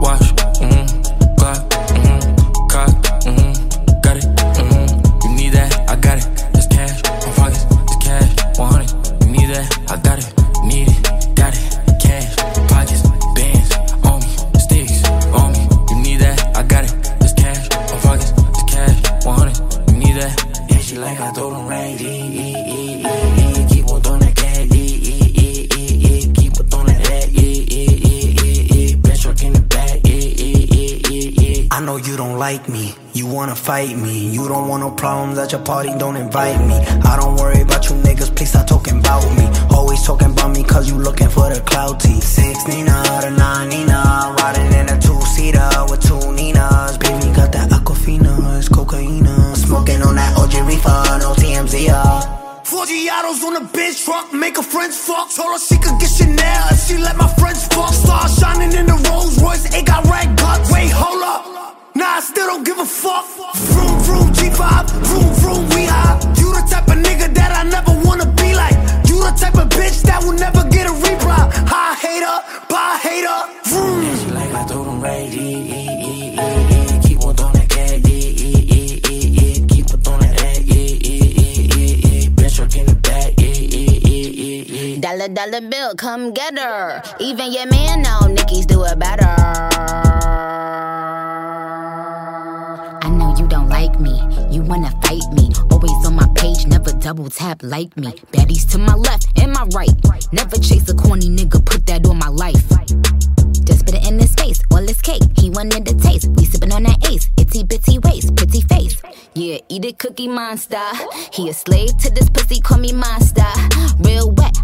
Watch, mmm, Glock, mmm, cock, mmm, got it, mmm. You need that, I got it. It's cash, my pockets, it's cash, 100. You need that, I got it, need it, got it. Cash, pockets, bands, on me, sticks, on me. You need that, I got it. It's cash, my pockets, it's cash, 100. You need that. Yeah, she like I throw them rain, like me. You wanna fight me. You don't want no problems at your party, don't invite me. I don't worry about you niggas, please stop talking about me. Always talking about me cause you looking for the clouty. Six Nina, the nine Nina. Riding in a two seater with two Ninas. Baby got that Aquafina, it's cocaine. Smoking on that OG reefer, no TMZ. Uh. Four Giottos on a bitch truck, make her friends fuck. Told her she could get Chanel if she let my friends fuck. Star shining in the Rolls Royce, it got red. A fuck. Vroom, vroom, G5, vroom, vroom, we high. You the type of nigga that I never wanna be like. You the type of bitch that will never get a reply. High hater, bye hater, vroom. She like I told him right, keep on throwing that cat, keep on throwing that cat, bitch, truck in the back, Dollar, dollar bill, come get her. Even your man know Nicki's do it better. You wanna fight me? Always on my page, never double tap like me. Baddies to my left and my right. Never chase a corny nigga, put that on my life. Just put it in his face, all his cake. He wanted the taste. We sippin' on that ace, itty bitty waist, pretty face. Yeah, eat it, cookie monster. He a slave to this pussy, call me monster. Real wet,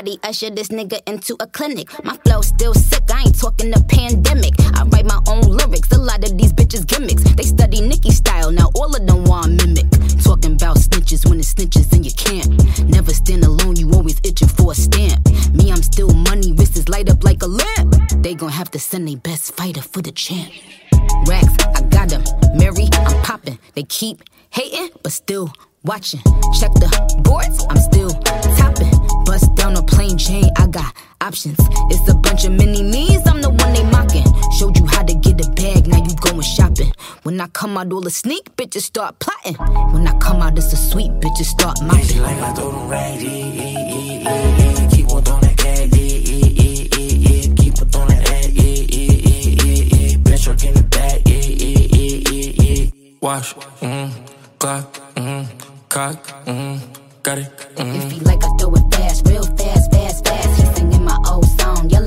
Somebody usher this nigga into a clinic. My flow still sick, I ain't talking the pandemic. I write my own lyrics, a lot of these bitches gimmicks. They study Nicki style, now all of them want mimic. Talking about snitches when it's snitches and you can't. Never stand alone, you always itching for a stamp. Me, I'm still money, wrists light up like a lamp. They gon' have to send their best fighter for the champ. Racks, I got them. Mary, I'm popping. They keep hating, but still watching. Check the boards, I'm still options. It's a bunch of mini me's, I'm the one they mocking. Showed you how to get a bag, now you going shopping. When I come out, all the sneak bitches start plotting. When I come out, it's a sweet bitches start mopping. She like I told them right, keep it on throwing that cat, keep on throwing that cat, bitch, truck in the back, wash, mm, clock, mm, cock, mm, got it. Mm. If he like I throw it fast, real fast, fast, fast. Singing my old song, yelling